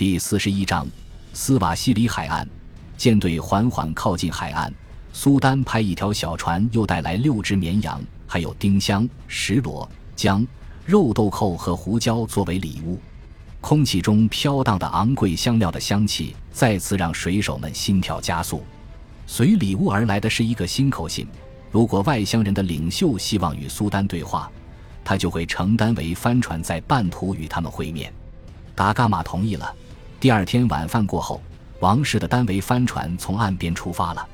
第四十一章，斯瓦西里海岸，舰队缓缓靠近海岸。苏丹派一条小船，又带来六只绵羊，还有丁香、石螺、姜、肉豆蔻和胡椒作为礼物。空气中飘荡的昂贵香料的香气，再次让水手们心跳加速。随礼物而来的是一个新口信。如果外乡人的领袖希望与苏丹对话，他就会承担为帆船在半途与他们会面。达伽马同意了。第二天晚饭过后，王室的单桅帆船从岸边出发了。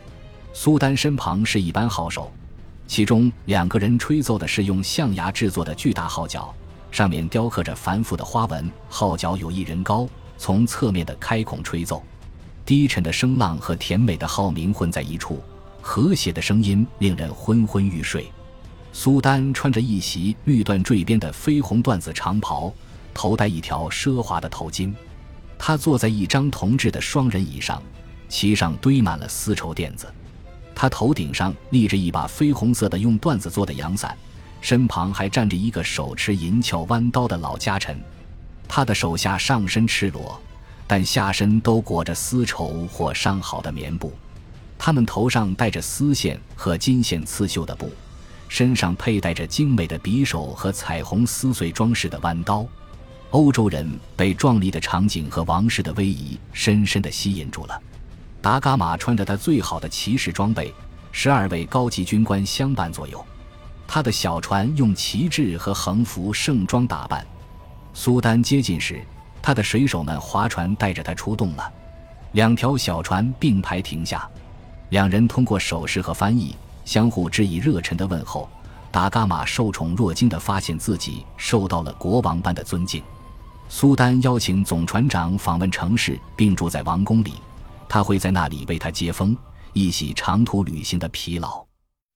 苏丹身旁是一班号手，其中两个人吹奏的是用象牙制作的巨大号角。上面雕刻着繁复的花纹，号角有一人高，从侧面的开孔吹奏，低沉的声浪和甜美的号鸣混在一处，和谐的声音令人昏昏欲睡。苏丹穿着一袭绿缎缀边的绯红缎子长袍，头戴一条奢华的头巾。他坐在一张铜制的双人椅上，其上堆满了丝绸垫子。他头顶上立着一把绯红色的用缎子做的阳伞。身旁还站着一个手持银鞘弯刀的老家臣，他的手下上身赤裸，但下身都裹着丝绸或上好的棉布。他们头上戴着丝线和金线刺绣的布，身上佩戴着精美的匕首和彩虹撕碎装饰的弯刀。欧洲人被壮丽的场景和王室的威仪深深地吸引住了。达伽马穿着他最好的骑士装备，十二位高级军官相伴左右。他的小船用旗帜和横幅盛装打扮。苏丹接近时，他的水手们划船带着他出动了。两条小船并排停下，两人通过手势和翻译相互致以热忱的问候。达伽马受宠若惊地发现自己受到了国王般的尊敬。苏丹邀请总船长访问城市，并住在王宫里，他会在那里为他接风，一洗长途旅行的疲劳。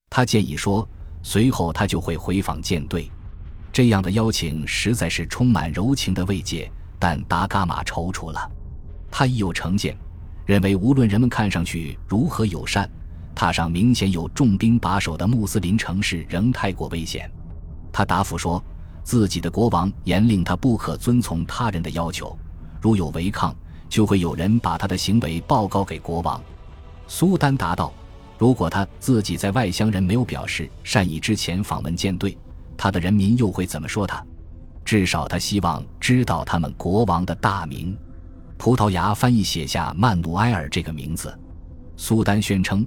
他建议说。随后他就会回访舰队，这样的邀请实在是充满柔情的慰藉，但达伽马踌躇了。他已有成见，认为无论人们看上去如何友善，踏上明显有重兵把守的穆斯林城市仍太过危险。他答复说，自己的国王严令他不可遵从他人的要求，如有违抗，就会有人把他的行为报告给国王。苏丹答道。如果他自己在外乡人没有表示善意之前访问舰队，他的人民又会怎么说他？至少他希望知道他们国王的大名。葡萄牙翻译写下曼努埃尔这个名字。苏丹宣称，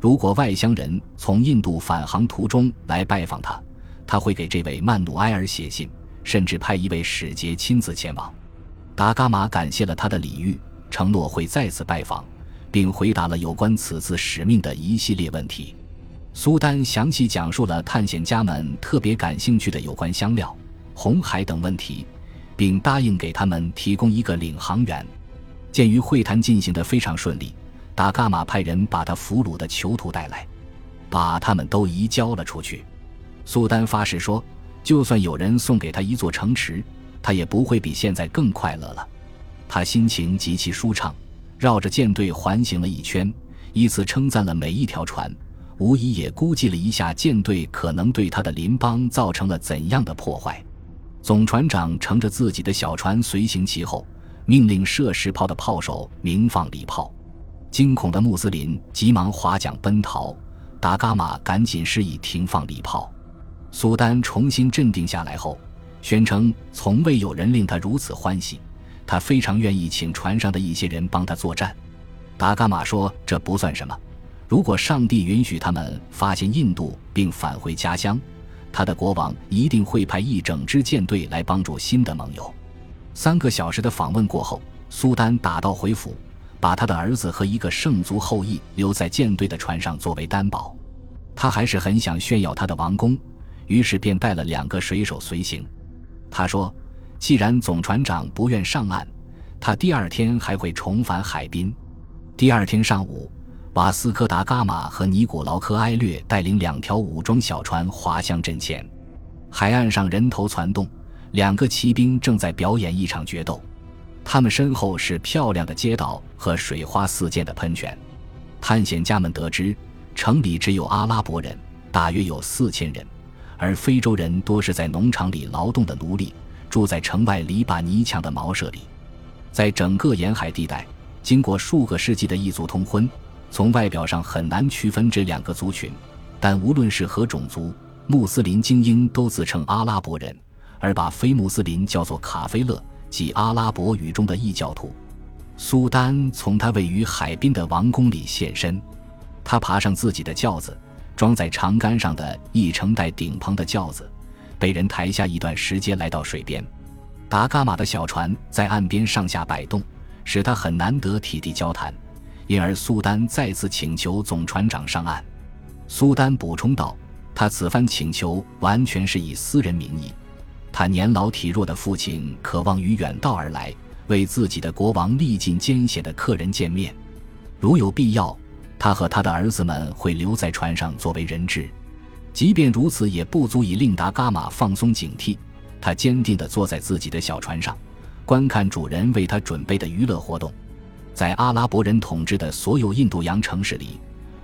如果外乡人从印度返航途中来拜访他，他会给这位曼努埃尔写信，甚至派一位使节亲自前往。达伽马感谢了他的礼遇，承诺会再次拜访。并回答了有关此次使命的一系列问题。苏丹详细讲述了探险家们特别感兴趣的有关香料、红海等问题，并答应给他们提供一个领航员。鉴于会谈进行得非常顺利，达伽马派人把他俘虏的囚徒带来，把他们都移交了出去。苏丹发誓说，就算有人送给他一座城池，他也不会比现在更快乐了。他心情极其舒畅。绕着舰队环行了一圈，依次称赞了每一条船，无疑也估计了一下舰队可能对他的邻邦造成了怎样的破坏。总船长乘着自己的小船随行其后，命令射石炮的炮手鸣放礼炮。惊恐的穆斯林急忙划桨奔逃，达伽马赶紧示意停放礼炮。苏丹重新镇定下来后，宣称从未有人令他如此欢喜。他非常愿意请船上的一些人帮他作战。达伽马说：“这不算什么。如果上帝允许他们发现印度并返回家乡，他的国王一定会派一整支舰队来帮助新的盟友。”三个小时的访问过后，苏丹打道回府，把他的儿子和一个圣族后裔留在舰队的船上作为担保。他还是很想炫耀他的王宫，于是便带了两个水手随行。他说。既然总船长不愿上岸，他第二天还会重返海滨。第二天上午，瓦斯科·达伽马和尼古劳科·埃略带领两条武装小船划向阵前。海岸上人头攒动，两个骑兵正在表演一场决斗。他们身后是漂亮的街道和水花四溅的喷泉。探险家们得知，城里只有阿拉伯人，大约有四千人，而非洲人多是在农场里劳动的奴隶。住在城外篱笆泥墙的茅舍里，在整个沿海地带，经过数个世纪的异族通婚，从外表上很难区分这两个族群。但无论是何种族，穆斯林精英都自称阿拉伯人，而把非穆斯林叫做卡菲勒，即阿拉伯语中的异教徒。苏丹从他位于海滨的王宫里现身，他爬上自己的轿子，装在长杆上的一承带顶棚的轿子。被人抬下一段石阶，来到水边。达伽马的小船在岸边上下摆动，使他很难得体地交谈，因而苏丹再次请求总船长上岸。苏丹补充道：“他此番请求完全是以私人名义。他年老体弱的父亲渴望与远道而来为自己的国王历尽艰险的客人见面，如有必要，他和他的儿子们会留在船上作为人质。”即便如此，也不足以令达伽马放松警惕。他坚定地坐在自己的小船上，观看主人为他准备的娱乐活动。在阿拉伯人统治的所有印度洋城市里，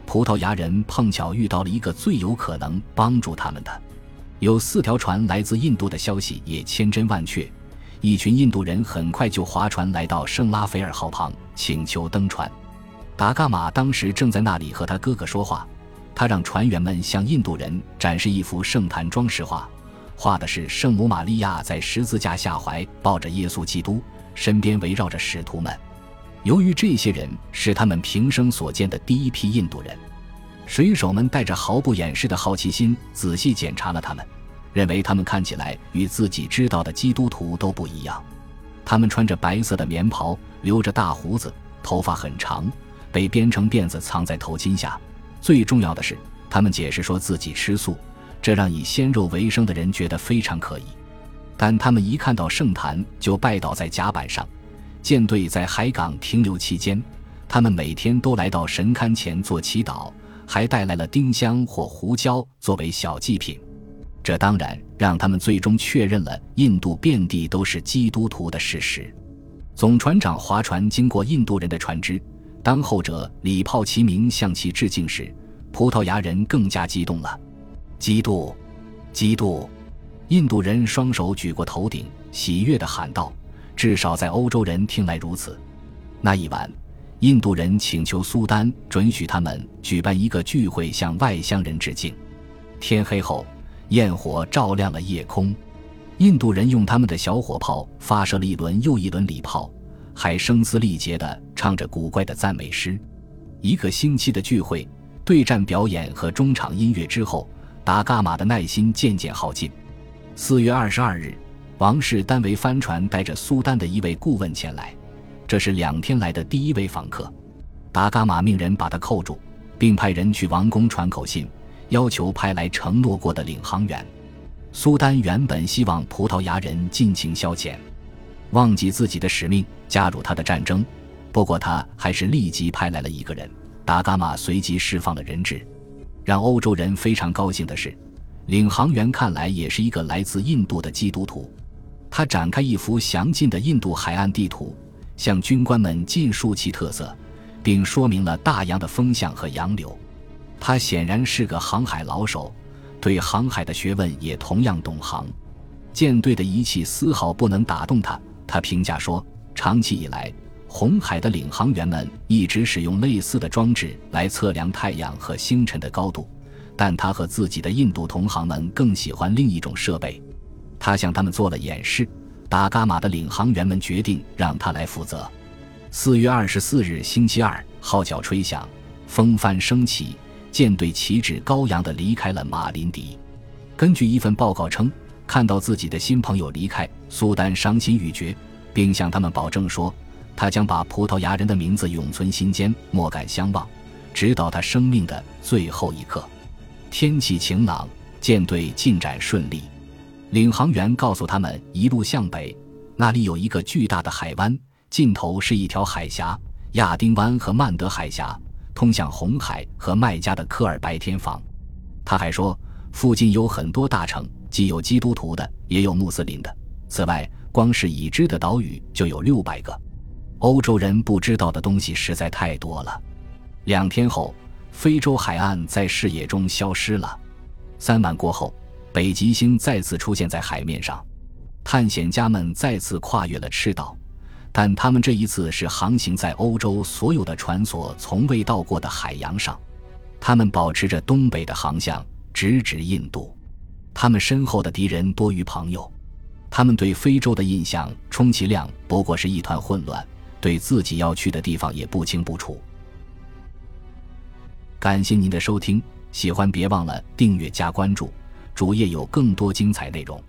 葡萄牙人碰巧遇到了一个最有可能帮助他们的。有四条船来自印度的消息也千真万确。一群印度人很快就划船来到圣拉斐尔号旁，请求登船。达伽马当时正在那里和他哥哥说话。他让船员们向印度人展示一幅圣坛装饰画，画的是圣母玛利亚在十字架下怀抱着耶稣基督，身边围绕着使徒们。由于这些人是他们平生所见的第一批印度人，水手们带着毫不掩饰的好奇心仔细检查了他们，认为他们看起来与自己知道的基督徒都不一样。他们穿着白色的棉袍，留着大胡子，头发很长，被编成辫子藏在头巾下。最重要的是，他们解释说自己吃素，这让以鲜肉为生的人觉得非常可疑。但他们一看到圣坛就拜倒在甲板上。舰队在海港停留期间，他们每天都来到神龛前做祈祷，还带来了丁香或胡椒作为小祭品。这当然让他们最终确认了印度遍地都是基督徒的事实。总船长划船经过印度人的船只。当后者礼炮齐鸣向其致敬时，葡萄牙人更加激动了。基督，基督！印度人双手举过头顶，喜悦地喊道：“至少在欧洲人听来如此。”那一晚，印度人请求苏丹准许他们举办一个聚会，向外乡人致敬。天黑后，焰火照亮了夜空，印度人用他们的小火炮发射了一轮又一轮礼炮。还声嘶力竭地唱着古怪的赞美诗。一个星期的聚会、对战表演和中场音乐之后，达伽马的耐心渐渐耗尽。四月二十二日，王室单为帆船带着苏丹的一位顾问前来，这是两天来的第一位访客。达伽马命人把他扣住，并派人去王宫传口信，要求派来承诺过的领航员。苏丹原本希望葡萄牙人尽情消遣。忘记自己的使命，加入他的战争。不过，他还是立即派来了一个人。达伽马随即释放了人质。让欧洲人非常高兴的是，领航员看来也是一个来自印度的基督徒。他展开一幅详尽的印度海岸地图，向军官们尽述其特色，并说明了大洋的风向和洋流。他显然是个航海老手，对航海的学问也同样懂行。舰队的仪器丝毫不能打动他。他评价说：“长期以来，红海的领航员们一直使用类似的装置来测量太阳和星辰的高度，但他和自己的印度同行们更喜欢另一种设备。他向他们做了演示。达伽马的领航员们决定让他来负责。四月二十四日星期二，号角吹响，风帆升起，舰队旗帜高扬地离开了马林迪。根据一份报告称。”看到自己的新朋友离开，苏丹伤心欲绝，并向他们保证说，他将把葡萄牙人的名字永存心间，莫敢相忘，直到他生命的最后一刻。天气晴朗，舰队进展顺利。领航员告诉他们，一路向北，那里有一个巨大的海湾，尽头是一条海峡——亚丁湾和曼德海峡，通向红海和麦加的科尔白天房。他还说，附近有很多大城。既有基督徒的，也有穆斯林的。此外，光是已知的岛屿就有六百个。欧洲人不知道的东西实在太多了。两天后，非洲海岸在视野中消失了。三晚过后，北极星再次出现在海面上。探险家们再次跨越了赤道，但他们这一次是航行在欧洲所有的船所从未到过的海洋上。他们保持着东北的航向，直指印度。他们身后的敌人多于朋友。他们对非洲的印象，充其量不过是一团混乱，对自己要去的地方也不清不楚。感谢您的收听，喜欢别忘了订阅加关注，主页有更多精彩内容。